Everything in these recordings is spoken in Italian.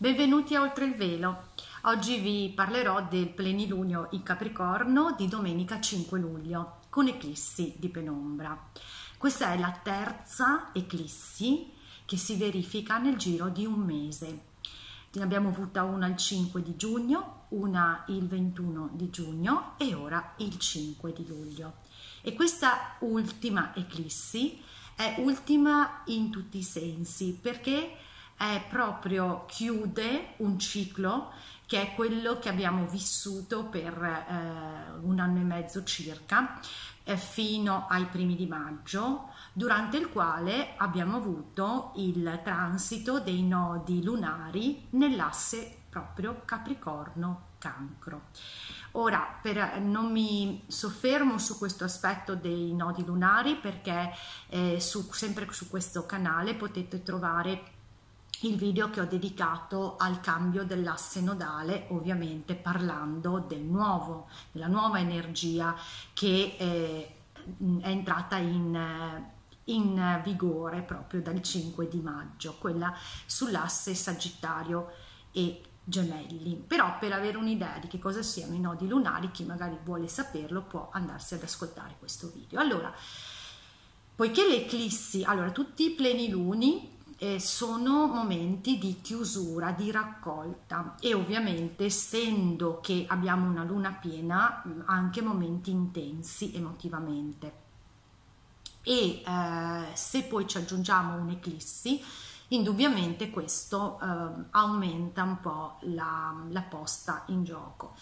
Benvenuti a Oltre il Velo. Oggi vi parlerò del plenilunio in Capricorno di domenica 5 luglio con eclissi di penombra. Questa è la terza eclissi che si verifica nel giro di un mese. Ne abbiamo avuta una il 5 di giugno, una il 21 di giugno e ora il 5 di luglio. E questa ultima eclissi è ultima in tutti i sensi perché è proprio chiude un ciclo che è quello che abbiamo vissuto per eh, un anno e mezzo circa, eh, fino ai primi di maggio, durante il quale abbiamo avuto il transito dei nodi lunari nell'asse proprio Capricorno-Cancro. Ora, per, non mi soffermo su questo aspetto dei nodi lunari perché eh, su, sempre su questo canale potete trovare il video che ho dedicato al cambio dell'asse nodale, ovviamente parlando del nuovo, della nuova energia che eh, è entrata in, in vigore proprio dal 5 di maggio, quella sull'asse Sagittario e gemelli. Però per avere un'idea di che cosa siano i nodi lunari, chi magari vuole saperlo può andarsi ad ascoltare questo video. Allora, poiché le eclissi, allora tutti i pleniluni eh, sono momenti di chiusura, di raccolta e ovviamente essendo che abbiamo una luna piena anche momenti intensi emotivamente. E eh, se poi ci aggiungiamo un'eclissi, indubbiamente questo eh, aumenta un po' la, la posta in gioco,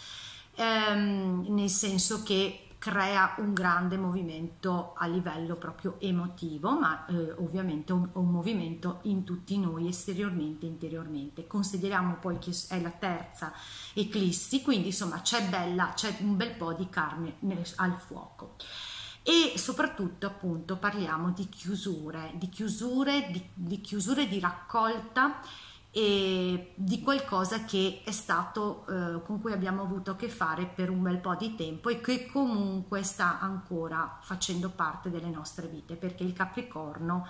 ehm, nel senso che crea un grande movimento a livello proprio emotivo, ma eh, ovviamente un, un, movimento in tutti noi esteriormente e interiormente. Consideriamo poi che è la terza eclissi, quindi insomma c'è bella, c'è un bel po' di carne nel, al fuoco. E soprattutto appunto parliamo di chiusure, di chiusure, di, di chiusure di raccolta e di qualcosa che è stato eh, con cui abbiamo avuto a che fare per un bel po' di tempo e che comunque sta ancora facendo parte delle nostre vite perché il Capricorno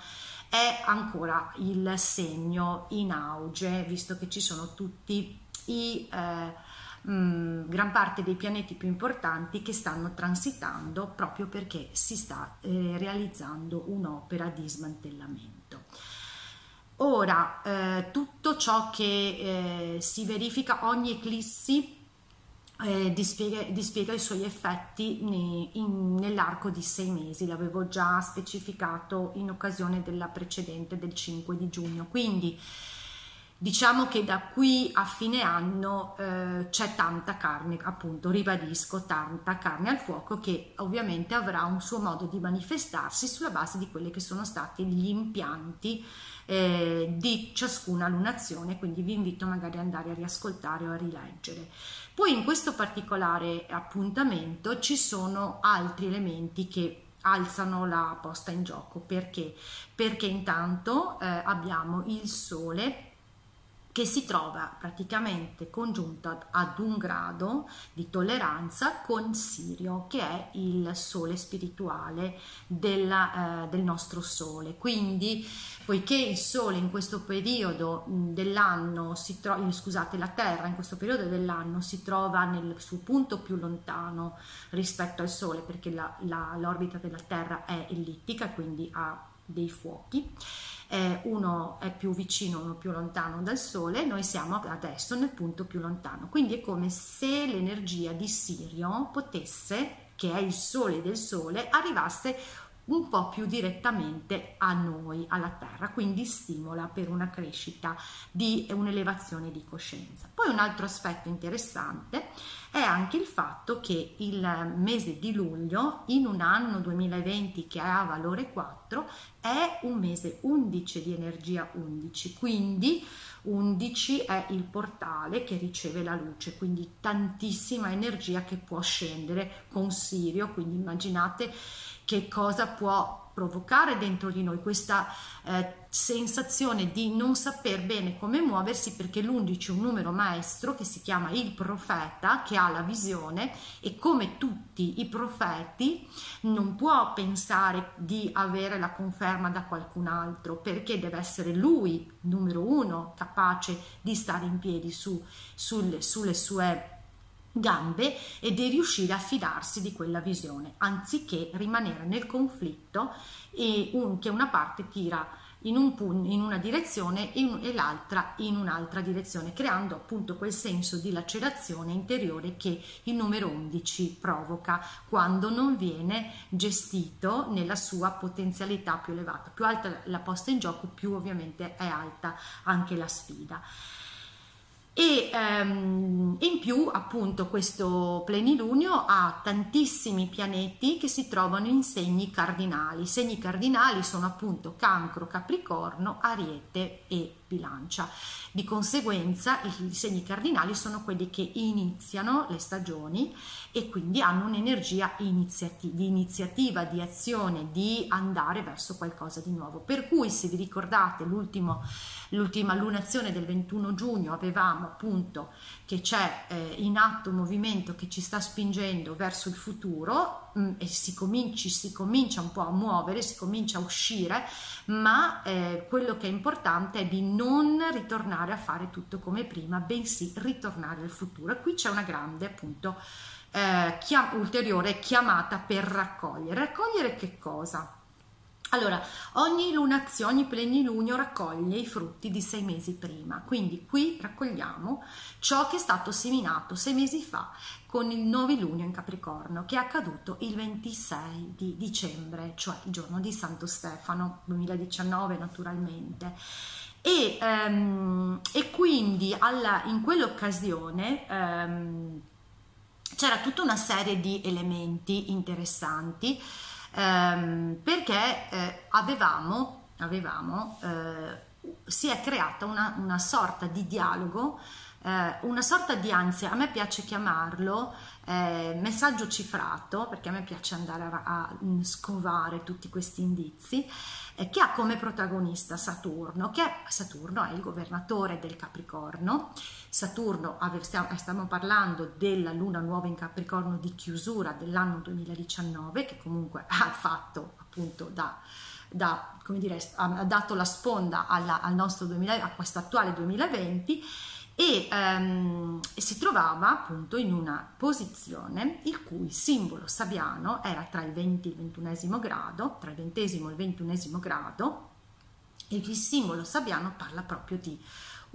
è ancora il segno in auge visto che ci sono tutti i eh, mh, gran parte dei pianeti più importanti che stanno transitando proprio perché si sta eh, realizzando un'opera di smantellamento. Ora, eh, tutto ciò che eh, si verifica, ogni eclissi eh, dispiega, dispiega, i suoi effetti nell'arco di sei mesi, l'avevo già specificato in occasione della precedente del 5 di giugno. Quindi diciamo che da qui a fine anno eh, c'è tanta carne, appunto, ribadisco, tanta carne al fuoco che ovviamente avrà un suo modo di manifestarsi sulla base di quelli che sono stati gli impianti eh, di ciascuna lunazione, quindi vi invito magari ad andare a riascoltare o a rileggere. Poi in questo particolare appuntamento ci sono altri elementi che alzano la posta in gioco perché? Perché intanto eh, abbiamo il sole che si trova praticamente congiunta ad un grado di tolleranza con Sirio, che è il sole spirituale della, eh, del nostro sole. Quindi, poiché il sole in questo periodo dell'anno si trova, scusate, la Terra in questo periodo dell'anno si trova nel suo punto più lontano rispetto al sole, perché l'orbita della Terra è ellittica, quindi ha dei fuochi eh, uno è più vicino, uno più lontano dal Sole, noi siamo adesso nel punto più lontano. Quindi è come se l'energia di Sirio potesse, che è il Sole del Sole, arrivasse un po' più direttamente a noi, alla Terra, quindi stimola per una crescita di un'elevazione di coscienza. Poi un altro aspetto interessante è anche il fatto che il mese di luglio in un anno 2020 che ha valore 4 è un mese 11 di energia 11, quindi 11 è il portale che riceve la luce, quindi tantissima energia che può scendere con Sirio, quindi immaginate che cosa può provocare dentro di noi questa eh, sensazione di non saper bene come muoversi perché l'11 è un numero maestro che si chiama il profeta che ha la visione e come tutti i profeti non può pensare di avere la conferma da qualcun altro perché deve essere lui numero uno capace di stare in piedi su, sulle, sulle sue gambe e di riuscire a fidarsi di quella visione, anziché rimanere nel conflitto e un, che una parte tira in, un, in una direzione e, un, e l'altra in un'altra direzione, creando appunto quel senso di lacerazione interiore che il numero 11 provoca quando non viene gestito nella sua potenzialità più elevata. Più alta la posta in gioco, più ovviamente è alta anche la sfida e ehm, in più appunto questo plenilunio ha tantissimi pianeti che si trovano in segni cardinali. I segni cardinali sono appunto Cancro, Capricorno, Ariete e bilancia. Di conseguenza i segni cardinali sono quelli che iniziano le stagioni e quindi hanno un'energia iniziati- di iniziativa, di azione, di andare verso qualcosa di nuovo. Per cui se vi ricordate l'ultima lunazione del 21 giugno avevamo appunto che c'è eh, in atto un movimento che ci sta spingendo verso il futuro mh, mm, e si, cominci, si comincia un po' a muovere, si comincia a uscire, ma eh, quello che è importante è di non ritornare a fare tutto come prima, bensì ritornare al futuro. E qui c'è una grande appunto eh, chiam- ulteriore chiamata per raccogliere. Raccogliere che cosa? Allora, ogni lunazione, ogni plenilunio raccoglie i frutti di sei mesi prima, quindi qui raccogliamo ciò che è stato seminato sei mesi fa con il novilunio in Capricorno, che è accaduto il 26 di dicembre, cioè il giorno di Santo Stefano 2019 naturalmente. E, um, e quindi alla, in quell'occasione um, c'era tutta una serie di elementi interessanti ehm, perché eh, avevamo, avevamo eh, si è creata una, una sorta di dialogo eh, una sorta di ansia, a me piace chiamarlo eh, messaggio cifrato, perché a me piace andare a, a scovare tutti questi indizi, eh, che ha come protagonista Saturno, che Saturno è il governatore del Capricorno. Saturno, stiamo, stiamo parlando della luna nuova in Capricorno di chiusura dell'anno 2019, che comunque ha fatto appunto da da, come dire, ha dato la sponda alla, al nostro 2000, a questo attuale 2020 e um, si trovava appunto in una posizione il cui simbolo sabiano era tra il 20 e il 21 grado, tra il 20 e il 21 grado, e il simbolo sabiano parla proprio di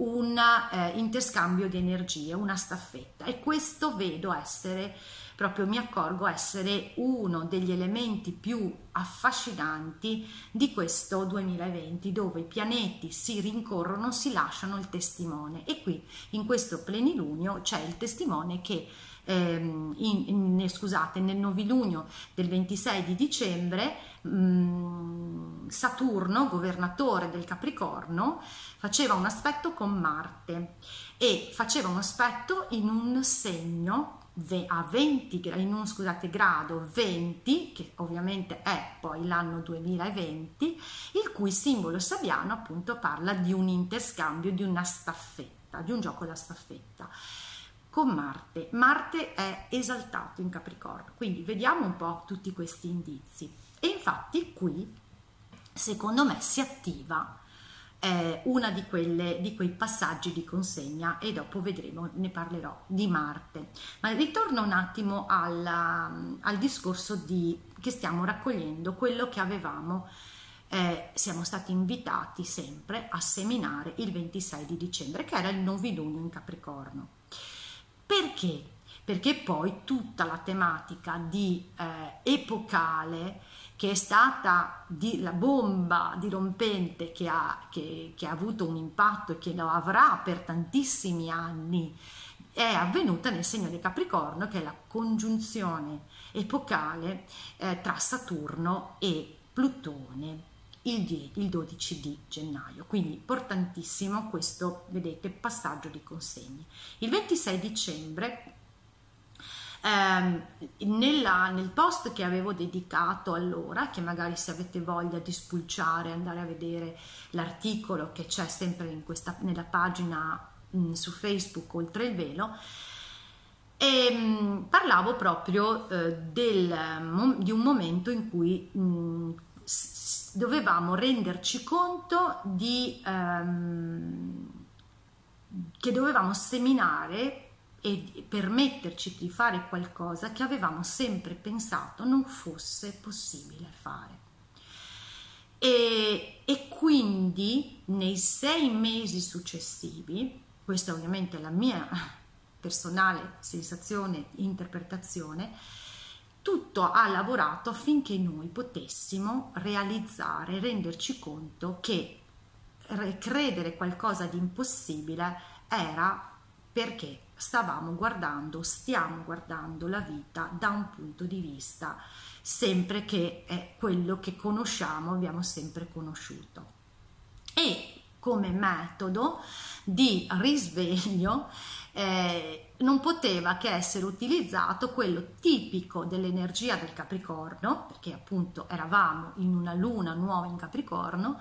un eh, interscambio di energie, una staffetta. E questo vedo essere proprio mi accorgo essere uno degli elementi più affascinanti di questo 2020 dove i pianeti si rincorrono, si lasciano il testimone. E qui in questo plenilunio c'è il testimone che ehm, in, in, scusate, nel novilunio del 26 di dicembre mh, mm, Saturno, governatore del Capricorno, faceva un aspetto con Marte e faceva un aspetto in un segno a 20 in un scusate, grado 20 che ovviamente è poi l'anno 2020 il cui simbolo sabiano appunto parla di un interscambio di una staffetta di un gioco da staffetta con Marte Marte è esaltato in Capricorno quindi vediamo un po' tutti questi indizi e infatti qui secondo me si attiva è una di, di quei passaggi di consegna e dopo vedremo, ne parlerò di Marte. Ma ritorno un attimo alla, al discorso di, che stiamo raccogliendo, quello che avevamo, eh, siamo stati invitati sempre a seminare il 26 di dicembre, che era il novilunio in Capricorno. Perché? Perché poi tutta la tematica di eh, epocale che è stata di, la bomba dirompente che ha, che, che ha avuto un impatto e che lo avrà per tantissimi anni, è avvenuta nel segno di Capricorno, che è la congiunzione epocale eh, tra Saturno e Plutone il, il 12 di gennaio. Quindi importantissimo questo, vedete, passaggio di consegne. Il 26 dicembre eh, nella, nel post che avevo dedicato allora, che magari se avete voglia di spulciare, andare a vedere l'articolo che c'è sempre questa, nella pagina mh, mm, su Facebook oltre il velo, e mh, mm, parlavo proprio eh, del, di un momento in cui mh, mm, dovevamo renderci conto di, ehm, che dovevamo seminare e permetterci di fare qualcosa che avevamo sempre pensato non fosse possibile fare. E, e quindi nei sei mesi successivi, questa ovviamente è la mia personale sensazione, interpretazione, tutto ha lavorato affinché noi potessimo realizzare, renderci conto che credere qualcosa di impossibile era perché stavamo guardando, stiamo guardando la vita da un punto di vista sempre che è quello che conosciamo, abbiamo sempre conosciuto. E come metodo di risveglio eh, non poteva che essere utilizzato quello tipico dell'energia del Capricorno, perché appunto eravamo in una luna nuova in Capricorno,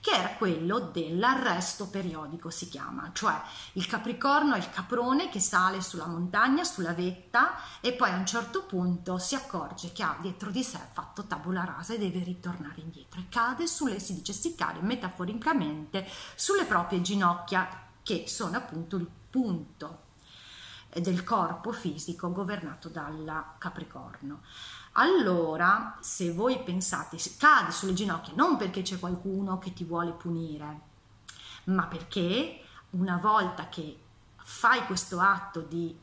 che era quello dell'arresto periodico si chiama, cioè il Capricorno è il caprone che sale sulla montagna, sulla vetta e poi a un certo punto si accorge che ha dietro di sé fatto tabula rasa e deve ritornare indietro. E cade sulle, si dice si cade metaforicamente sulle proprie ginocchia che sono appunto il punto del corpo fisico governato dal Capricorno. Allora, se voi pensate, cadi sulle ginocchia non perché c'è qualcuno che ti vuole punire, ma perché una volta che fai questo atto di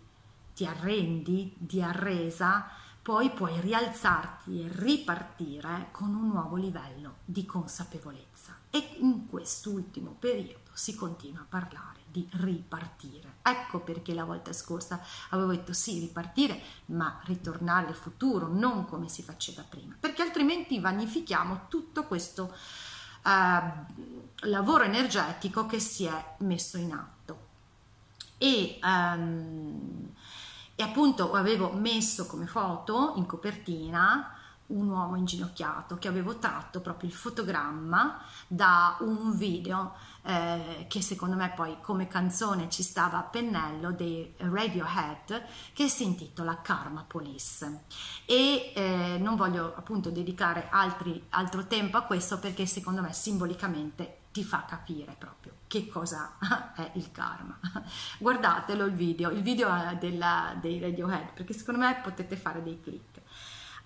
ti arrendi, di arresa, poi puoi rialzarti e ripartire con un nuovo livello di consapevolezza. E in quest'ultimo periodo si continua a parlare di ripartire. Ecco perché la volta scorsa avevo detto sì, ripartire, ma ritornare al futuro, non come si faceva prima, perché altrimenti vanifichiamo tutto questo eh, lavoro energetico che si è messo in atto. E, um, e appunto avevo messo come foto in copertina un uomo inginocchiato che avevo tratto proprio il fotogramma da un video eh, che secondo me poi come canzone ci stava a pennello dei Radiohead che si intitola Karma Police e eh, non voglio appunto dedicare altri, altro tempo a questo perché secondo me simbolicamente ti fa capire proprio che cosa è il karma. Guardatelo il video, il video della, dei Radiohead perché secondo me potete fare dei click.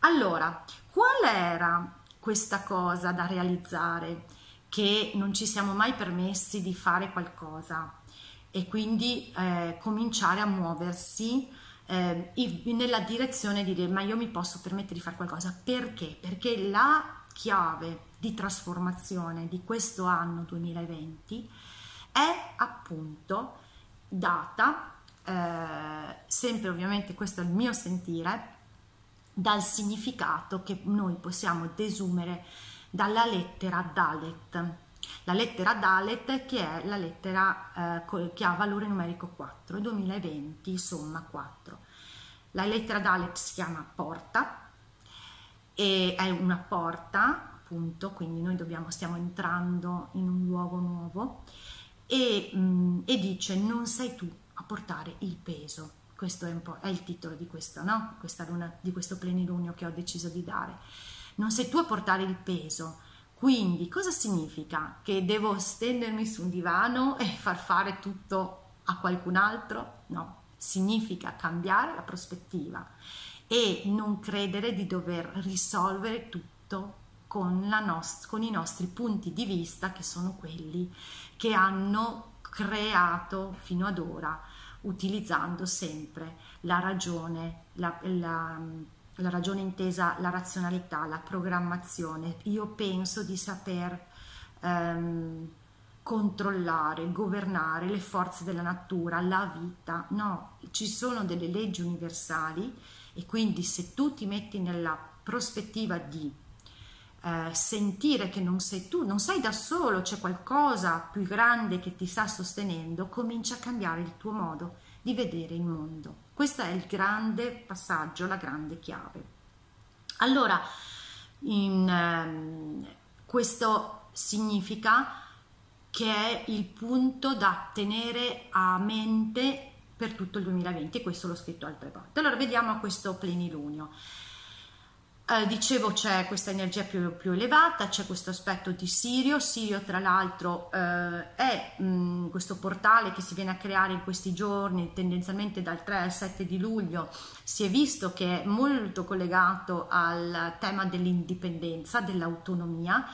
Allora, qual era questa cosa da realizzare che non ci siamo mai permessi di fare qualcosa e quindi eh, cominciare a muoversi eh, nella direzione di dire ma io mi posso permettere di fare qualcosa perché? Perché la chiave di trasformazione di questo anno 2020 è appunto data eh, sempre ovviamente questo è il mio sentire dal significato che noi possiamo desumere dalla lettera Dalet. La lettera Dalet che è la lettera eh, che ha valore numerico 4, 2020 somma 4. La lettera Dalet si chiama porta e è una porta appunto, quindi noi dobbiamo, stiamo entrando in un luogo nuovo e, mh, mm, e dice non sei tu a portare il peso questo è, è il titolo di, questo, no? Luna, di questo plenilunio che ho deciso di dare. Non sei tu a portare il peso. Quindi cosa significa? Che devo stendermi su un divano e far fare tutto a qualcun altro? No, significa cambiare la prospettiva e non credere di dover risolvere tutto con, nost- con, i nostri punti di vista che sono quelli che hanno creato fino ad ora utilizzando sempre la ragione, la, la, la ragione intesa la razionalità, la programmazione. Io penso di saper ehm, controllare, governare le forze della natura, la vita. No, ci sono delle leggi universali e quindi se tu ti metti nella prospettiva di eh, sentire che non sei tu, non sei da solo, c'è qualcosa più grande che ti sta sostenendo, comincia a cambiare il tuo modo di vedere il mondo. Questo è il grande passaggio, la grande chiave. Allora, in, ehm, questo significa che è il punto da tenere a mente per tutto il 2020 e questo l'ho scritto altre volte. Allora vediamo questo plenilunio. Eh, dicevo c'è questa energia più, più, elevata, c'è questo aspetto di Sirio, Sirio tra l'altro eh, è mh, mm, questo portale che si viene a creare in questi giorni, tendenzialmente dal 3 al 7 di luglio, si è visto che è molto collegato al tema dell'indipendenza, dell'autonomia,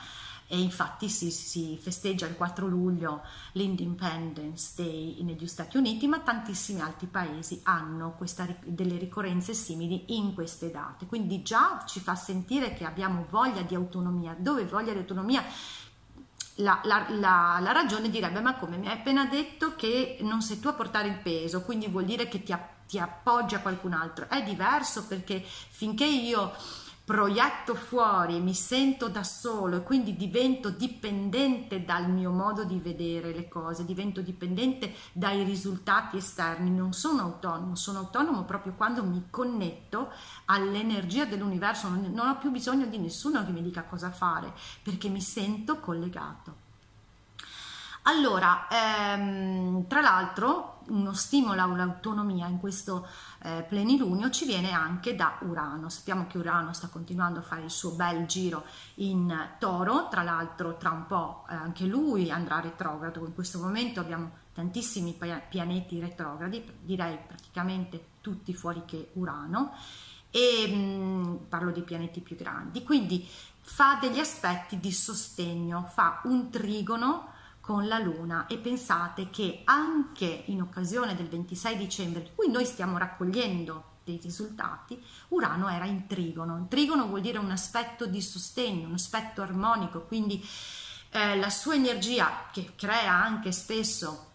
e infatti si, si, festeggia il 4 luglio l'Independence Day negli Stati Uniti, ma tantissimi altri paesi hanno questa, delle ricorrenze simili in queste date. Quindi già ci fa sentire che abbiamo voglia di autonomia. Dove voglia di autonomia? La, la, la, la, ragione direbbe ma come mi hai appena detto che non sei tu a portare il peso quindi vuol dire che ti, ti appoggia qualcun altro è diverso perché finché io proietto fuori, mi sento da solo e quindi divento dipendente dal mio modo di vedere le cose, divento dipendente dai risultati esterni, non sono autonomo, sono autonomo proprio quando mi connetto all'energia dell'universo, non, non ho più bisogno di nessuno che mi dica cosa fare perché mi sento collegato. Allora, ehm, tra l'altro, uno stimolo all'autonomia in questo eh, plenilunio ci viene anche da Urano. Sappiamo che Urano sta continuando a fare il suo bel giro in Toro, tra l'altro tra un po' eh, anche lui andrà retrogrado. In questo momento abbiamo tantissimi pianeti retrogradi, direi praticamente tutti fuori che Urano, e mh, mm, parlo di pianeti più grandi. Quindi fa degli aspetti di sostegno, fa un trigono con la Luna e pensate che anche in occasione del 26 dicembre, di cui noi stiamo raccogliendo dei risultati, Urano era in trigono. Trigono vuol dire un aspetto di sostegno, un aspetto armonico, quindi eh, la sua energia che crea anche spesso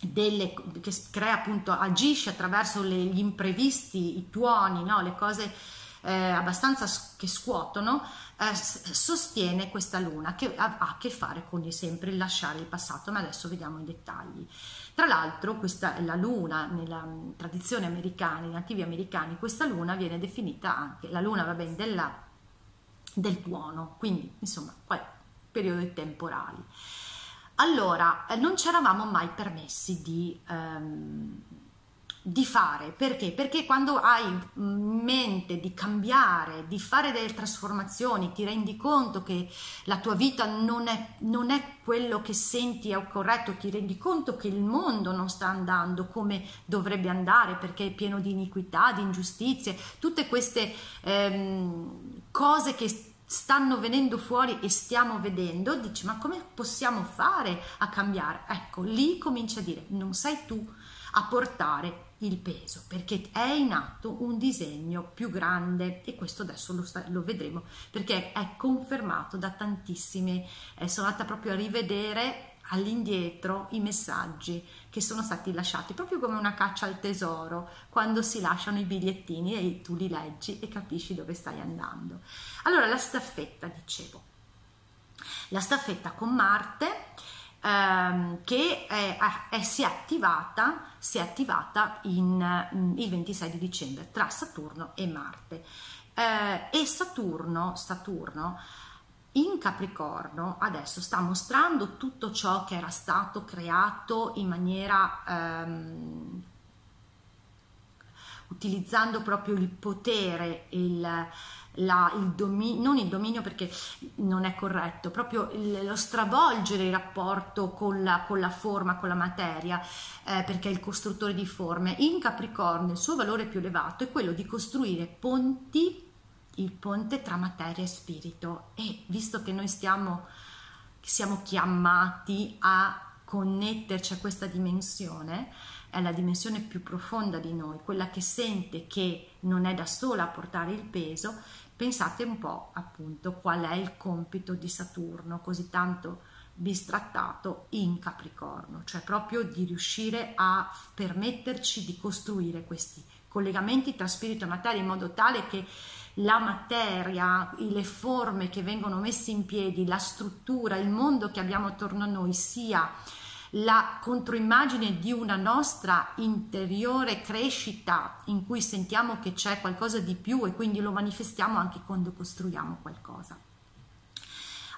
delle, che crea appunto, agisce attraverso le, gli imprevisti, i tuoni, no? le cose eh, abbastanza che scuotono, eh, sostiene questa luna che ha, a che fare con il sempre il lasciare il passato, ma adesso vediamo i dettagli. Tra l'altro, questa è la luna nella mm, tradizione americana, i nativi americani, questa luna viene definita anche la luna, va bene, della, del tuono, quindi insomma, poi periodi temporali. Allora, eh, non ci eravamo mai permessi di ehm, di fare. Perché? Perché quando hai in mente di cambiare, di fare delle trasformazioni, ti rendi conto che la tua vita non è, non è quello che senti è corretto, ti rendi conto che il mondo non sta andando come dovrebbe andare perché è pieno di iniquità, di ingiustizie, tutte queste ehm, cose che stanno venendo fuori e stiamo vedendo, dici ma come possiamo fare a cambiare? Ecco, lì comincia a dire non sei tu a portare il peso perché è in atto un disegno più grande e questo adesso lo, sta, lo vedremo perché è confermato da tantissime eh, sono andata proprio a rivedere all'indietro i messaggi che sono stati lasciati proprio come una caccia al tesoro quando si lasciano i bigliettini e tu li leggi e capisci dove stai andando. Allora la staffetta dicevo. La staffetta con Marte ehm, che è, è, si, è attivata, si è attivata in, mm, il 26 di dicembre tra Saturno e Marte. Eh, e Saturno, Saturno in Capricorno adesso sta mostrando tutto ciò che era stato creato in maniera ehm, utilizzando proprio il potere, il, la, il dominio, non il dominio perché non è corretto, proprio il, lo stravolgere il rapporto con la, con la forma, con la materia, eh, perché è il costruttore di forme. In Capricorno il suo valore più elevato è quello di costruire ponti, il ponte tra materia e spirito. E visto che noi stiamo, siamo chiamati a connetterci a questa dimensione, è la dimensione più profonda di noi, quella che sente che non è da sola a portare il peso, pensate un po' appunto qual è il compito di Saturno, così tanto bistrattato in Capricorno, cioè proprio di riuscire a permetterci di costruire questi collegamenti tra spirito e materia in modo tale che la materia, le forme che vengono messe in piedi, la struttura, il mondo che abbiamo attorno a noi sia la controimmagine di una nostra interiore crescita in cui sentiamo che c'è qualcosa di più e quindi lo manifestiamo anche quando costruiamo qualcosa.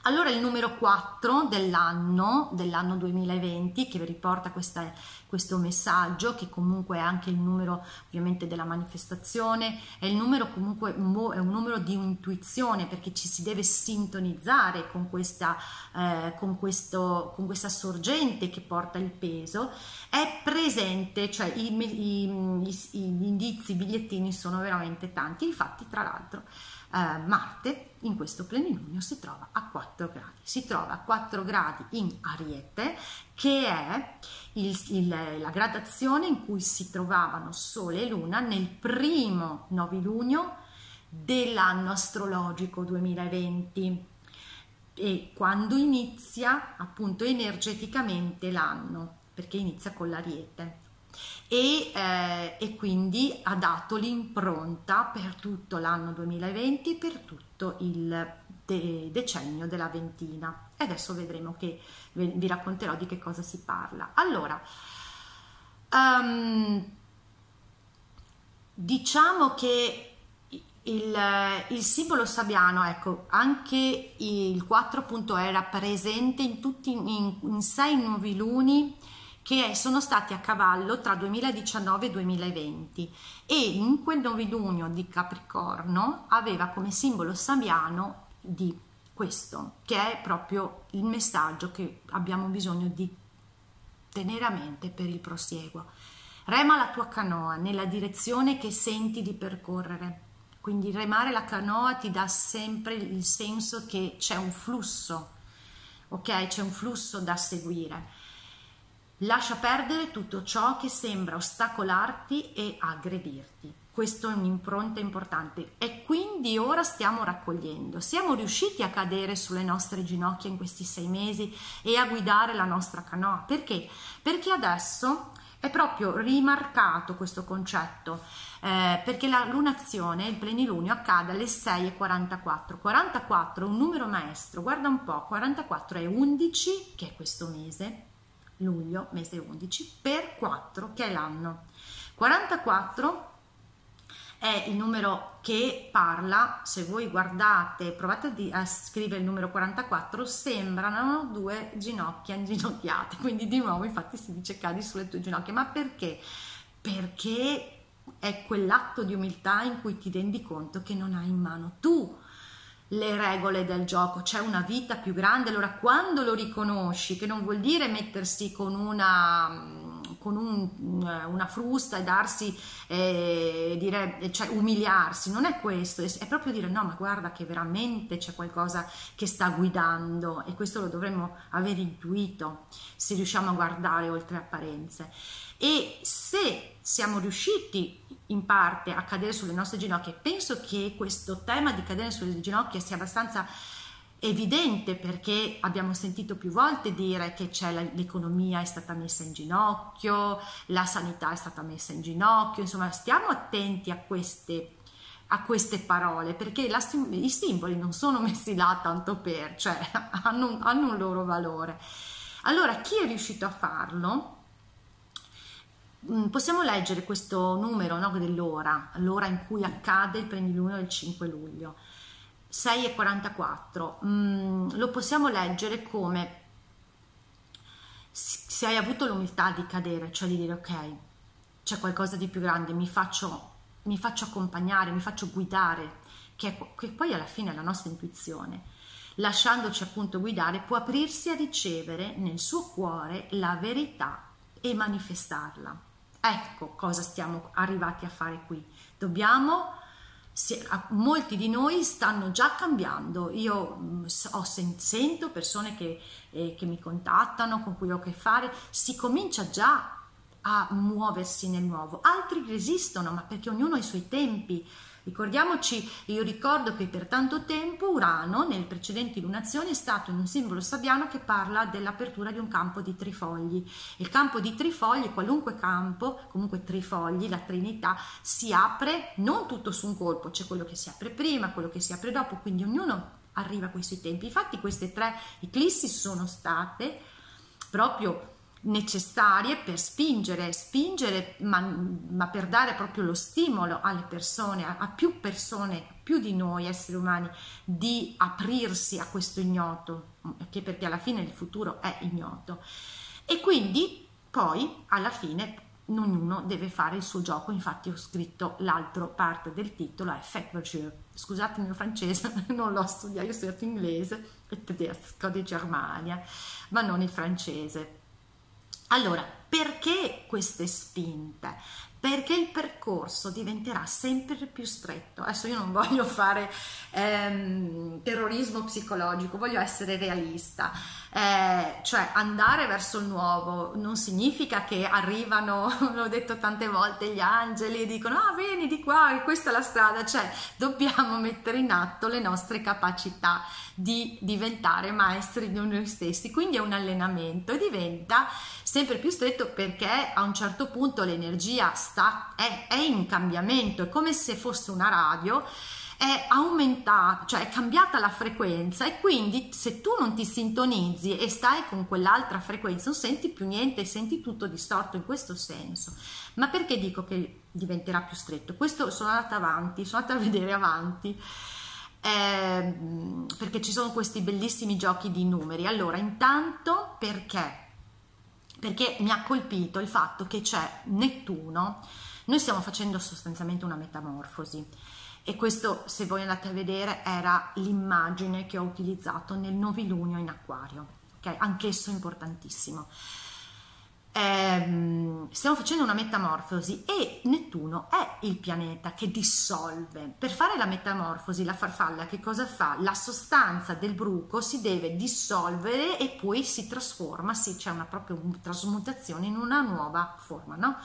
Allora il numero 4 dell'anno, dell'anno 2020, che riporta questa, questo messaggio, che comunque è anche il numero ovviamente della manifestazione, è il numero comunque, è un numero di intuizione, perché ci si deve sintonizzare con questa, eh, con questo, con questa sorgente che porta il peso, è presente, cioè i, i, i, gli indizi, i bigliettini sono veramente tanti, infatti tra l'altro eh, Marte in questo plenilunio si trova a 4 gradi, si trova a 4 gradi in Ariete che è il, il, la gradazione in cui si trovavano Sole e Luna nel primo novilunio dell'anno astrologico 2020 e quando inizia appunto energeticamente l'anno perché inizia con l'ariete e, eh, e quindi ha dato l'impronta per tutto l'anno 2020, per tutto il de- decennio della ventina. E adesso vedremo che vi racconterò di che cosa si parla. Allora, um, diciamo che il, il, simbolo sabbiano, ecco, anche il 4 appunto era presente in tutti in, in sei nuovi luni che sono stati a cavallo tra 2019 e 2020 e in quel novilunio di Capricorno aveva come simbolo sabiano di questo, che è proprio il messaggio che abbiamo bisogno di tenere a mente per il prosieguo. Rema la tua canoa nella direzione che senti di percorrere. Quindi remare la canoa ti dà sempre il senso che c'è un flusso, ok? C'è un flusso da seguire. Lascia perdere tutto ciò che sembra ostacolarti e aggredirti. Questo è un'impronta importante e quindi ora stiamo raccogliendo. Siamo riusciti a cadere sulle nostre ginocchia in questi sei mesi e a guidare la nostra canoa. Perché? Perché adesso è proprio rimarcato questo concetto eh, perché la lunazione, il plenilunio accade alle 6.44 44 è un numero maestro guarda un po' 44 è 11 che è questo mese luglio, mese 11, per 4 che è l'anno. 44 è il numero che parla, se voi guardate, provate a scrivere il numero 44, sembrano due ginocchia inginocchiate, quindi di nuovo infatti si dice cadi sulle tue ginocchia, ma perché? Perché è quell'atto di umiltà in cui ti rendi conto che non hai in mano tu le regole del gioco, c'è una vita più grande, allora quando lo riconosci, che non vuol dire mettersi con una, con un, una frusta e darsi, eh, dire, cioè umiliarsi, non è questo, è proprio dire no, ma guarda che veramente c'è qualcosa che sta guidando. E questo lo dovremmo aver intuito se riusciamo a guardare oltre apparenze. E se siamo riusciti in parte a cadere sulle nostre ginocchia. Penso che questo tema di cadere sulle ginocchia sia abbastanza evidente perché abbiamo sentito più volte dire che l'economia è stata messa in ginocchio, la sanità è stata messa in ginocchio, insomma stiamo attenti a queste, a queste parole perché la, i simboli non sono messi là tanto per, cioè hanno, hanno un loro valore. Allora chi è riuscito a farlo? Mm, possiamo leggere questo numero no, dell'ora, l'ora in cui accade il plenilunio del 5 luglio, 6.44, mm, lo possiamo leggere come se hai avuto l'umiltà di cadere, cioè di dire ok, c'è qualcosa di più grande, mi faccio, mi faccio accompagnare, mi faccio guidare, che, è, che poi alla fine è la nostra intuizione, lasciandoci appunto guidare, può aprirsi a ricevere nel suo cuore la verità e manifestarla. Ecco cosa stiamo arrivati a fare qui. Dobbiamo molti di noi stanno già cambiando. Io mm, ho, sento persone che, eh, che mi contattano, con cui ho a che fare, si comincia già a muoversi nel nuovo, altri resistono, ma perché ognuno ha i suoi tempi. Ricordiamoci, io ricordo che per tanto tempo Urano, nelle precedenti lunazioni, è stato un simbolo sabbiano che parla dell'apertura di un campo di trifogli. Il campo di trifogli, qualunque campo, comunque trifogli, la Trinità, si apre non tutto su un colpo, c'è quello che si apre prima, quello che si apre dopo, quindi ognuno arriva a questi tempi. Infatti queste tre eclissi sono state proprio necessarie per spingere, spingere, ma, ma, per dare proprio lo stimolo alle persone, a, a, più persone, più di noi esseri umani, di aprirsi a questo ignoto, che perché alla fine il futuro è ignoto. E quindi poi alla fine ognuno deve fare il suo gioco, infatti ho scritto l'altra parte del titolo, è Fait Scusate il mio francese, non l'ho studiato, io ho studiato inglese e tedesco di Germania, ma non il francese allora, perché queste spinte? Perché il percorso diventerà sempre più stretto. Adesso io non voglio fare ehm, terrorismo psicologico, voglio essere realista. Eh, cioè andare verso il nuovo non significa che arrivano, l'ho detto tante volte, gli angeli e dicono ah vieni di qua, questa è la strada, cioè dobbiamo mettere in atto le nostre capacità di diventare maestri di noi stessi, quindi è un allenamento e diventa sempre più stretto perché a un certo punto l'energia sta, è, è in cambiamento, è come se fosse una radio è aumentata, cioè è cambiata la frequenza e quindi se tu non ti sintonizzi e stai con quell'altra frequenza non senti più niente, senti tutto distorto in questo senso. Ma perché dico che diventerà più stretto? Questo sono andata avanti, sono andata a vedere avanti eh, perché ci sono questi bellissimi giochi di numeri. Allora, intanto perché? Perché mi ha colpito il fatto che c'è Nettuno, noi stiamo facendo sostanzialmente una metamorfosi e questo se voi andate a vedere era l'immagine che ho utilizzato nel novilunio in acquario, ok? Anch'esso importantissimo ehm, stiamo facendo una metamorfosi e Nettuno è il pianeta che dissolve. Per fare la metamorfosi, la farfalla che cosa fa? La sostanza del bruco si deve dissolvere e poi si trasforma, sì, c'è una propria trasmutazione in una nuova forma, no?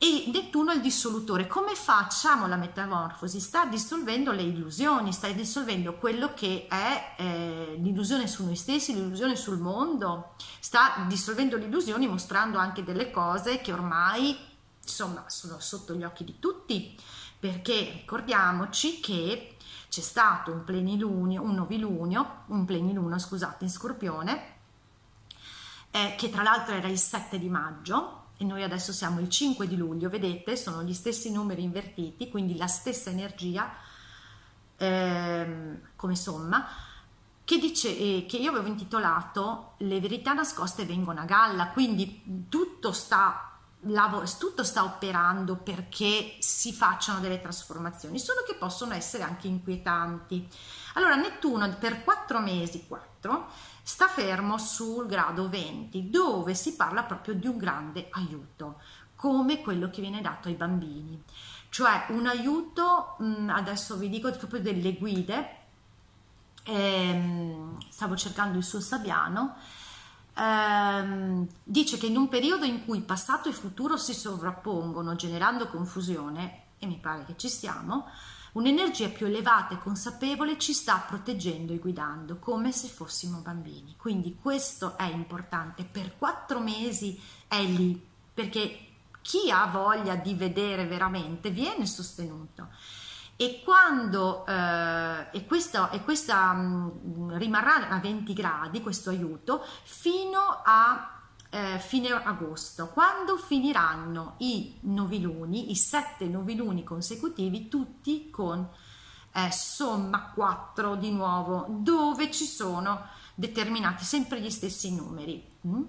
E Nettuno è il dissolutore. Come facciamo la metamorfosi? Sta dissolvendo le illusioni, sta dissolvendo quello che è eh, l'illusione su noi stessi, l'illusione sul mondo, sta dissolvendo le illusioni mostrando anche delle cose che ormai insomma sono sotto gli occhi di tutti, perché ricordiamoci che c'è stato un plenilunio, un novilunio, un plenilunio scusate in Scorpione, eh, che tra l'altro era il 7 di maggio, e noi adesso siamo il 5 di luglio, vedete, sono gli stessi numeri invertiti, quindi la stessa energia ehm, come somma, che, dice, eh, che io avevo intitolato Le verità nascoste vengono a galla, quindi tutto sta, tutto sta operando perché si facciano delle trasformazioni, solo che possono essere anche inquietanti. Allora Nettuno per quattro mesi, quattro, sta fermo sul grado 20 dove si parla proprio di un grande aiuto come quello che viene dato ai bambini. Cioè un aiuto mm, adesso vi dico proprio delle guide ehm, stavo cercando il suo Sabiano ehm, dice che in un periodo in cui passato e futuro si sovrappongono generando confusione e mi pare che ci stiamo Un'energia più elevata e consapevole ci sta proteggendo e guidando come se fossimo bambini. Quindi questo è importante. Per quattro mesi è lì perché chi ha voglia di vedere veramente viene sostenuto. E quando eh, e questo, e questa mh, mm, rimarrà a 20 gradi questo aiuto fino a eh, fine agosto, quando finiranno i noviluni, i sette noviluni consecutivi, tutti con eh, somma 4 di nuovo, dove ci sono determinati sempre gli stessi numeri. Mm?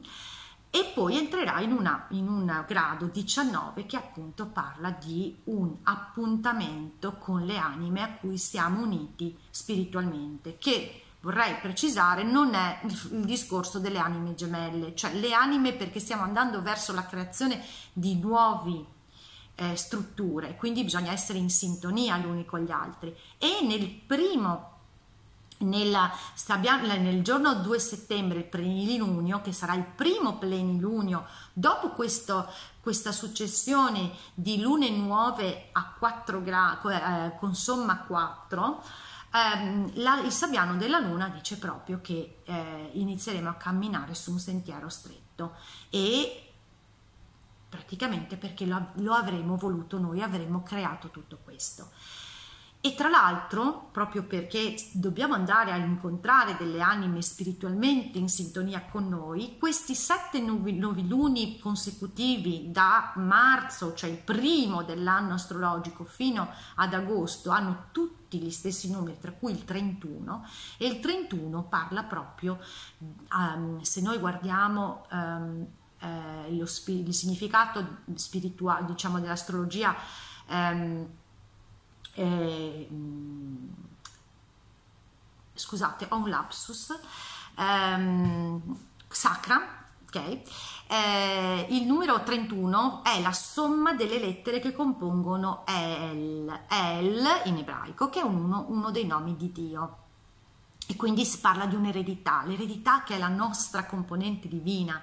E poi entrerà in, una, in un grado 19 che appunto parla di un appuntamento con le anime a cui siamo uniti spiritualmente, che vorrei precisare, non è il discorso delle anime gemelle, cioè le anime perché stiamo andando verso la creazione di nuovi eh, strutture, quindi bisogna essere in sintonia gli uni con gli altri. E nel primo nella, nel giorno 2 settembre il plenilunio, che sarà il primo plenilunio dopo questo, questa successione di lune nuove a 4 gradi, eh, con somma 4, ehm, la, il Sabbiano della Luna dice proprio che eh, inizieremo a camminare su un sentiero stretto e praticamente perché lo, lo avremo voluto noi, avremmo creato tutto questo. E tra l'altro, proprio perché dobbiamo andare a incontrare delle anime spiritualmente in sintonia con noi, questi sette noviluni consecutivi da marzo, cioè il primo dell'anno astrologico, fino ad agosto, hanno tutti gli stessi numeri, tra cui il 31, e il 31 parla proprio, um, se noi guardiamo um, eh, lo, il significato spirituale, diciamo, dell'astrologia, um, eh, scusate, ho un lapsus, ehm, sacra, ok? Eh, il numero 31 è la somma delle lettere che compongono El, El in ebraico, che è uno, uno dei nomi di Dio. E quindi si parla di un'eredità, l'eredità che è la nostra componente divina,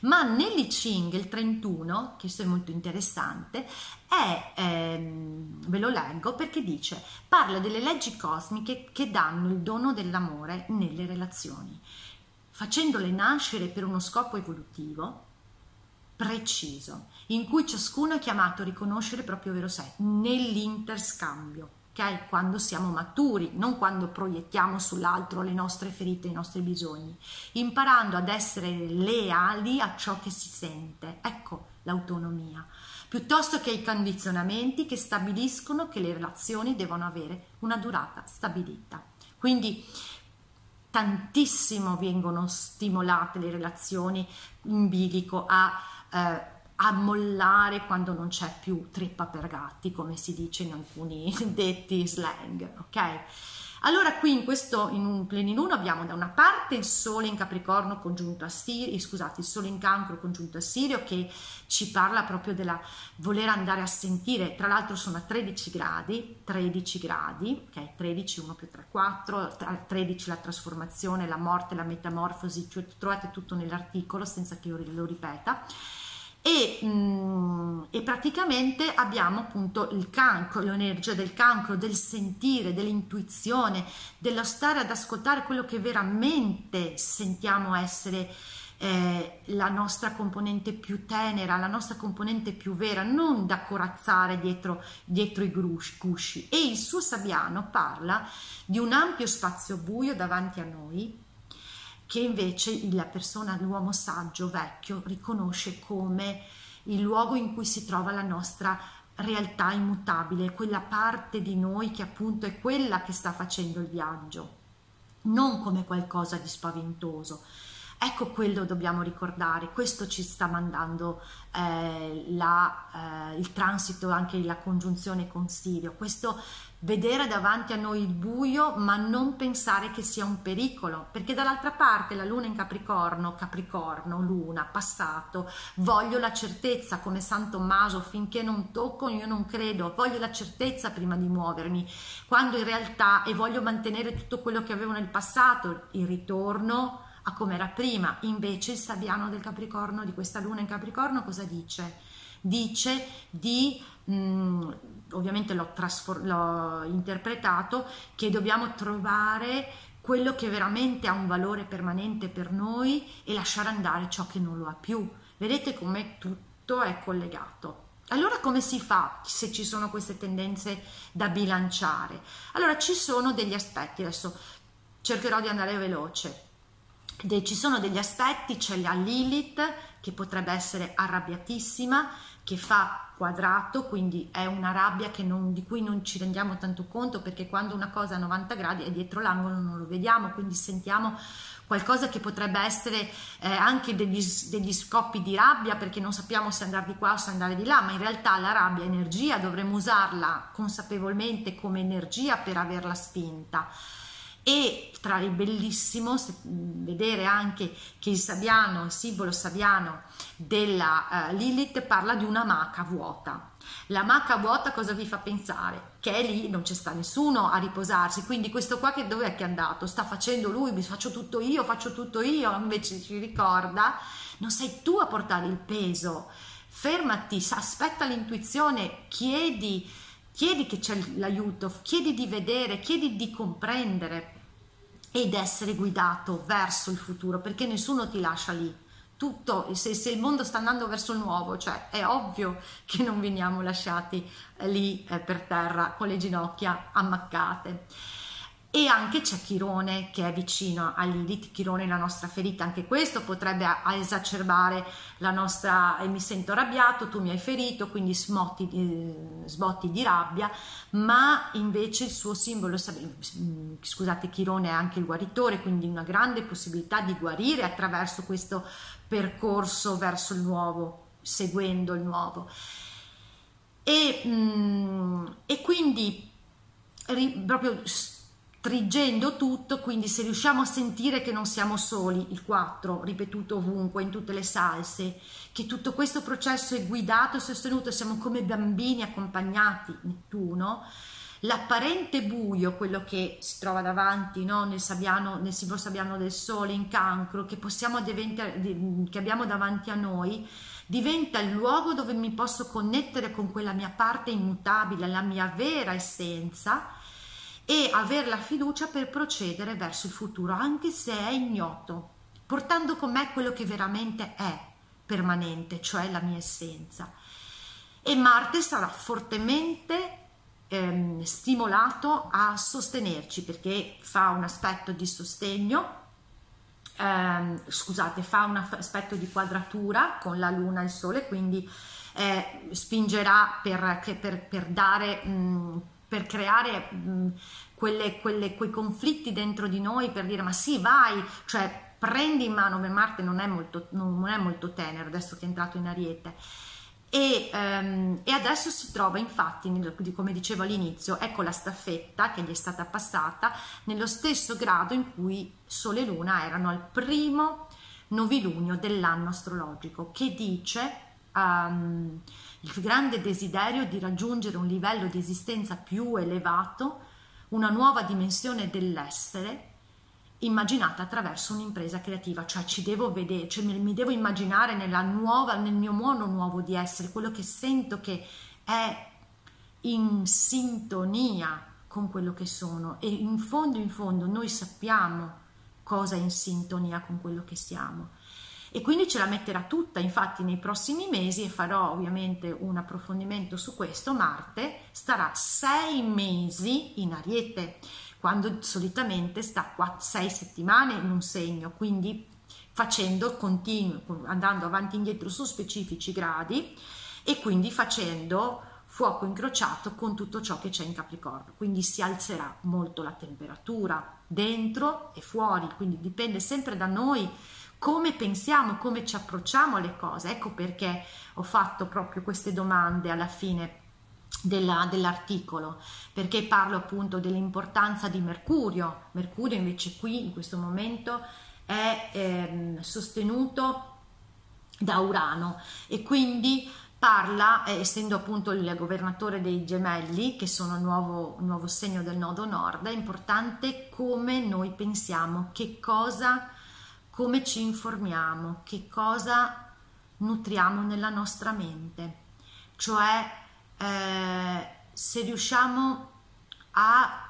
ma nell'I Ching il 31, che è molto interessante, è, ehm, ve lo leggo perché dice, parla delle leggi cosmiche che danno il dono dell'amore nelle relazioni, facendole nascere per uno scopo evolutivo preciso, in cui ciascuno è chiamato a riconoscere il proprio vero sé, nell'interscambio ok? Quando siamo maturi, non quando proiettiamo sull'altro le nostre ferite, i nostri bisogni, imparando ad essere leali a ciò che si sente. Ecco l'autonomia, piuttosto che i condizionamenti che stabiliscono che le relazioni devono avere una durata stabilita. Quindi tantissimo vengono stimolate le relazioni in bilico a eh, mollare quando non c'è più trippa per gatti, come si dice in alcuni detti slang, ok? Allora qui in questo, in un pleniluno abbiamo da una parte il Sole in Capricorno congiunto a Sirio, scusate, il Sole in Cancro congiunto a Sirio che ci parla proprio della voler andare a sentire, tra l'altro sono a 13 gradi, 13 gradi, ok, 13, 1 più 3, 4, 13 la trasformazione, la morte, la metamorfosi, cioè trovate tutto nell'articolo senza che io lo ripeta e, mh, mm, e, praticamente abbiamo appunto il cancro, l'energia del cancro, del sentire, dell'intuizione, dello stare ad ascoltare quello che veramente sentiamo essere eh, la nostra componente più tenera, la nostra componente più vera, non da corazzare dietro, dietro i gusci. E il suo Sabiano parla di un ampio spazio buio davanti a noi che invece la persona, l'uomo saggio, vecchio, riconosce come il luogo in cui si trova la nostra realtà immutabile, quella parte di noi che appunto è quella che sta facendo il viaggio, non come qualcosa di spaventoso. Ecco quello dobbiamo ricordare, questo ci sta mandando eh, la, eh, il transito, anche la congiunzione con Sirio, questo vedere davanti a noi il buio ma non pensare che sia un pericolo. Perché dall'altra parte la luna in capricorno capricorno luna passato voglio la certezza come San Tommaso finché non tocco io non credo. Voglio la certezza prima di muovermi quando in realtà e voglio mantenere tutto quello che avevo nel passato il ritorno a come era prima. Invece il sabiano del capricorno di questa luna in capricorno cosa dice? Dice di mh, mm, ovviamente l'ho, trasfor- l'ho interpretato, che dobbiamo trovare quello che veramente ha un valore permanente per noi e lasciare andare ciò che non lo ha più. Vedete come tutto è collegato. Allora come si fa se ci sono queste tendenze da bilanciare? Allora ci sono degli aspetti, adesso cercherò di andare veloce. ci sono degli aspetti, c'è la Lilith che potrebbe essere arrabbiatissima, che fa quadrato, quindi è una rabbia non, di cui non ci rendiamo tanto conto perché quando una cosa a 90 gradi è dietro l'angolo non lo vediamo, quindi sentiamo qualcosa che potrebbe essere eh, anche degli, degli, scoppi di rabbia perché non sappiamo se andare di qua o se andare di là, ma in realtà la rabbia è energia, dovremmo usarla consapevolmente come energia per averla spinta e tra il bellissimo vedere anche che il Sabiano, il simbolo Sabiano della uh, Lilith parla di una maca vuota. La maca vuota cosa vi fa pensare? Che lì, non c'è sta nessuno a riposarsi, quindi questo qua che dove è che è andato? Sta facendo lui, mi faccio tutto io, faccio tutto io, invece ci ricorda, non sei tu a portare il peso, fermati, aspetta l'intuizione, chiedi, chiedi che c'è l'aiuto, chiedi di vedere, chiedi di comprendere ed essere guidato verso il futuro perché nessuno ti lascia lì. Tutto, se, se, il mondo sta andando verso il nuovo, cioè è ovvio che non veniamo lasciati eh, lì eh, per terra con le ginocchia ammaccate e anche c'è Chirone che è vicino a Lilith, Chirone la nostra ferita, anche questo potrebbe esacerbare la nostra, e mi sento arrabbiato, tu mi hai ferito, quindi smotti, eh, sbotti di rabbia, ma invece il suo simbolo, scusate, Chirone è anche il guaritore, quindi una grande possibilità di guarire attraverso questo percorso verso il nuovo, seguendo il nuovo. E, mm, e quindi ri, proprio triggendo tutto, quindi se riusciamo a sentire che non siamo soli, il 4 ripetuto ovunque, in tutte le salse, che tutto questo processo è guidato e sostenuto, siamo come bambini accompagnati, Nettuno, l'apparente buio, quello che si trova davanti no? nel, sabbiano, nel simbolo sabbiano del sole, in cancro, che, che abbiamo davanti a noi, diventa il luogo dove mi posso connettere con quella mia parte immutabile, la mia vera essenza, e avere la fiducia per procedere verso il futuro, anche se è ignoto, portando con me quello che veramente è permanente, cioè la mia essenza. E Marte sarà fortemente ehm, stimolato a sostenerci perché fa un aspetto di sostegno ehm, scusate, fa un aspetto di quadratura con la Luna e il Sole, quindi eh, spingerà per, per, per dare mh, per creare mh, quelle, quelle, quei conflitti dentro di noi per dire ma sì vai, cioè prendi in mano, beh Marte non è molto, non è molto tenero adesso che è entrato in Ariete. E, um, e, adesso si trova infatti, come dicevo all'inizio, ecco la staffetta che gli è stata passata nello stesso grado in cui Sole e Luna erano al primo novilunio dell'anno astrologico che dice um, il grande desiderio di raggiungere un livello di esistenza più elevato, una nuova dimensione dell'essere immaginata attraverso un'impresa creativa, cioè ci devo vedere, cioè mi, devo immaginare nella nuova, nel mio modo nuovo di essere, quello che sento che è in sintonia con quello che sono. E in fondo in fondo noi sappiamo cosa è in sintonia con quello che siamo e quindi ce la metterà tutta infatti nei prossimi mesi e farò ovviamente un approfondimento su questo. Marte starà sei mesi in Ariete quando solitamente sta 6 settimane in un segno. Quindi facendo continuo andando avanti e indietro su specifici gradi e quindi facendo fuoco incrociato con tutto ciò che c'è in Capricorno, quindi si alzerà molto la temperatura dentro e fuori, quindi dipende sempre da noi come pensiamo, come ci approcciamo alle cose. Ecco perché ho fatto proprio queste domande alla fine della, dell'articolo, perché parlo appunto dell'importanza di Mercurio. Mercurio invece qui in questo momento è ehm, sostenuto da Urano e quindi parla, eh, essendo appunto il governatore dei gemelli, che sono il nuovo, nuovo segno del nodo nord, è importante come noi pensiamo, che cosa come ci informiamo, che cosa nutriamo nella nostra mente, cioè eh, se riusciamo a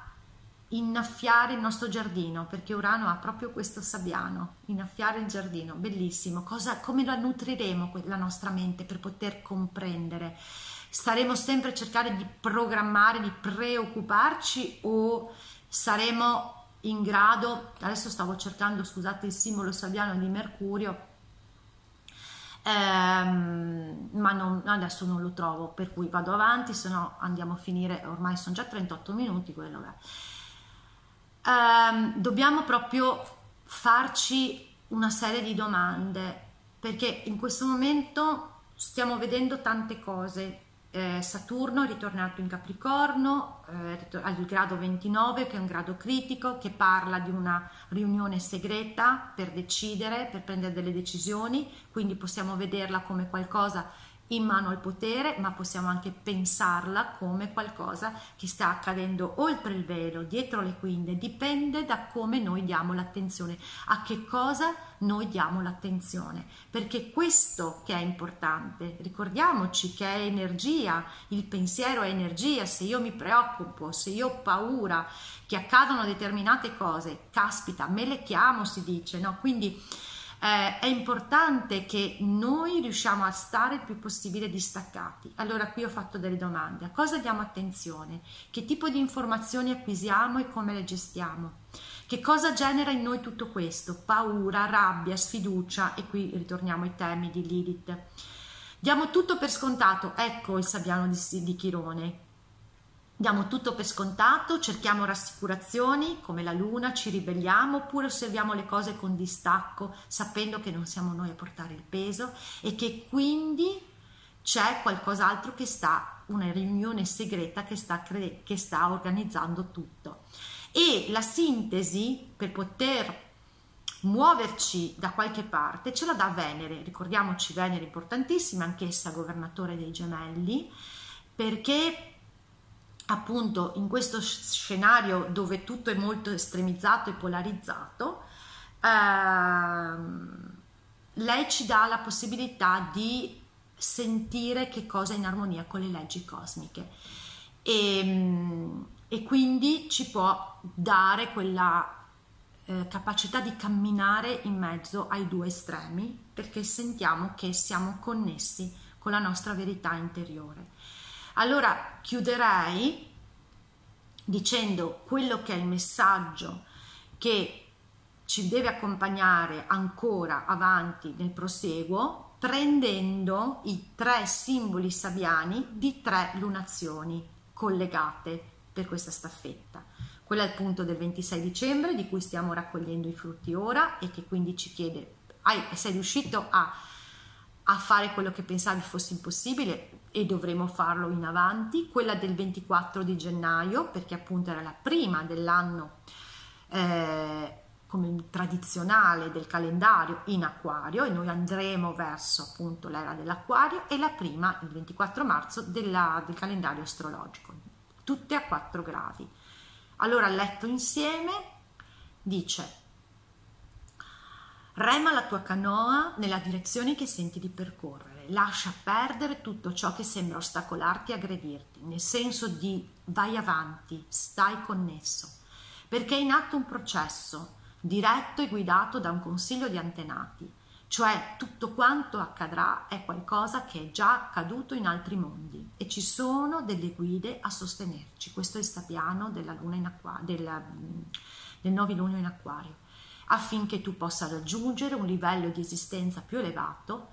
innaffiare il nostro giardino, perché Urano ha proprio questo sabbiano, innaffiare il giardino, bellissimo, cosa, come la nutriremo la nostra mente per poter comprendere? Staremo sempre a cercare di programmare, di preoccuparci o saremo in grado, adesso stavo cercando, scusate, il simbolo sabiano di Mercurio, ehm, ma non, adesso non lo trovo, per cui vado avanti, se no andiamo a finire, ormai sono già 38 minuti, quello è. Ehm, dobbiamo proprio farci una serie di domande, perché in questo momento stiamo vedendo tante cose, eh, Saturno è ritornato in Capricorno eh, al grado 29 che è un grado critico che parla di una riunione segreta per decidere, per prendere delle decisioni, quindi possiamo vederla come qualcosa in mano al potere, ma possiamo anche pensarla come qualcosa che sta accadendo oltre il velo, dietro le quinte, dipende da come noi diamo l'attenzione, a che cosa noi diamo l'attenzione, perché questo che è importante, ricordiamoci che è energia, il pensiero è energia, se io mi preoccupo, se io ho paura che accadano determinate cose, caspita, me le chiamo si dice, no? Quindi eh, è importante che noi riusciamo a stare il più possibile distaccati. Allora qui ho fatto delle domande. A cosa diamo attenzione? Che tipo di informazioni acquisiamo e come le gestiamo? Che cosa genera in noi tutto questo? Paura, rabbia, sfiducia e qui ritorniamo ai temi di Lilith. Diamo tutto per scontato, ecco il Sabbiano di, di Chirone, Diamo tutto per scontato, cerchiamo rassicurazioni come la luna, ci ribelliamo oppure osserviamo le cose con distacco sapendo che non siamo noi a portare il peso e che quindi c'è qualcos'altro che sta, una riunione segreta che sta, che sta organizzando tutto. E la sintesi per poter muoverci da qualche parte ce la dà Venere, ricordiamoci Venere importantissima, anch'essa governatore dei gemelli, perché appunto in questo scenario dove tutto è molto estremizzato e polarizzato, ehm, lei ci dà la possibilità di sentire che cosa è in armonia con le leggi cosmiche e, e quindi ci può dare quella eh, capacità di camminare in mezzo ai due estremi perché sentiamo che siamo connessi con la nostra verità interiore. Allora chiuderei dicendo quello che è il messaggio che ci deve accompagnare ancora avanti nel proseguo, prendendo i tre simboli sabiani di tre lunazioni collegate per questa staffetta. Quella è il punto del 26 dicembre di cui stiamo raccogliendo i frutti ora e che quindi ci chiede, hai, sei riuscito a, a fare quello che pensavi fosse impossibile? E dovremo farlo in avanti, quella del 24 di gennaio perché appunto era la prima dell'anno eh, come tradizionale del calendario in acquario e noi andremo verso appunto l'era dell'acquario e la prima il 24 marzo della, del calendario astrologico, tutte a 4 gradi. Allora letto insieme dice rema la tua canoa nella direzione che senti di percorrere lascia perdere tutto ciò che sembra ostacolarti e aggredirti, nel senso di vai avanti, stai connesso, perché è in atto un processo diretto e guidato da un consiglio di antenati, cioè tutto quanto accadrà è qualcosa che è già accaduto in altri mondi e ci sono delle guide a sostenerci. Questo è il sapiano della luna in acqua- del, del novilunio in acquario, affinché tu possa raggiungere un livello di esistenza più elevato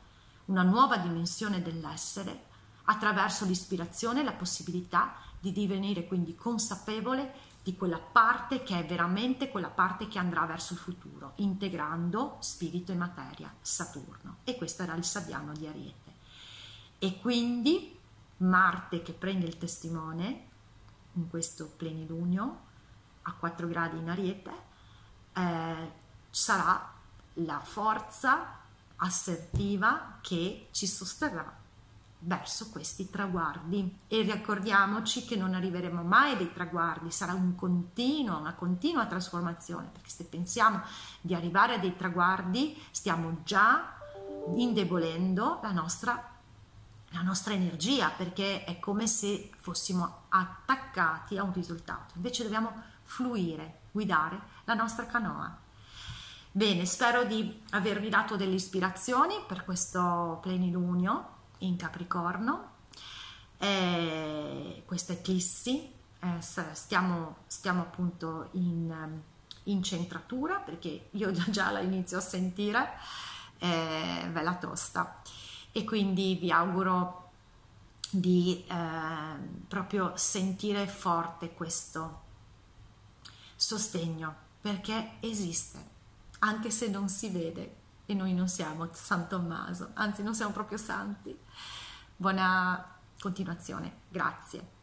una nuova dimensione dell'essere attraverso l'ispirazione e la possibilità di divenire quindi consapevole di quella parte che è veramente quella parte che andrà verso il futuro, integrando spirito e materia, Saturno. E questo era il sabbiano di Ariete. E quindi Marte che prende il testimone in questo plenilunio a 4 gradi in Ariete eh, sarà la forza assertiva che ci sosterrà verso questi traguardi. E ricordiamoci che non arriveremo mai dei traguardi, sarà un continuo, una continua trasformazione, perché se pensiamo di arrivare a dei traguardi stiamo già indebolendo la nostra, la nostra energia, perché è come se fossimo attaccati a un risultato, invece dobbiamo fluire, guidare la nostra canoa Bene, spero di avervi dato delle ispirazioni per questo plenilunio in Capricorno, eh, questa eclissi, eh, stiamo, stiamo, appunto in, in, centratura perché io già la inizio a sentire, eh, bella tosta. E quindi vi auguro di eh, proprio sentire forte questo sostegno perché esiste anche se non si vede e noi non siamo San Tommaso, anzi non siamo proprio santi. Buona continuazione. Grazie.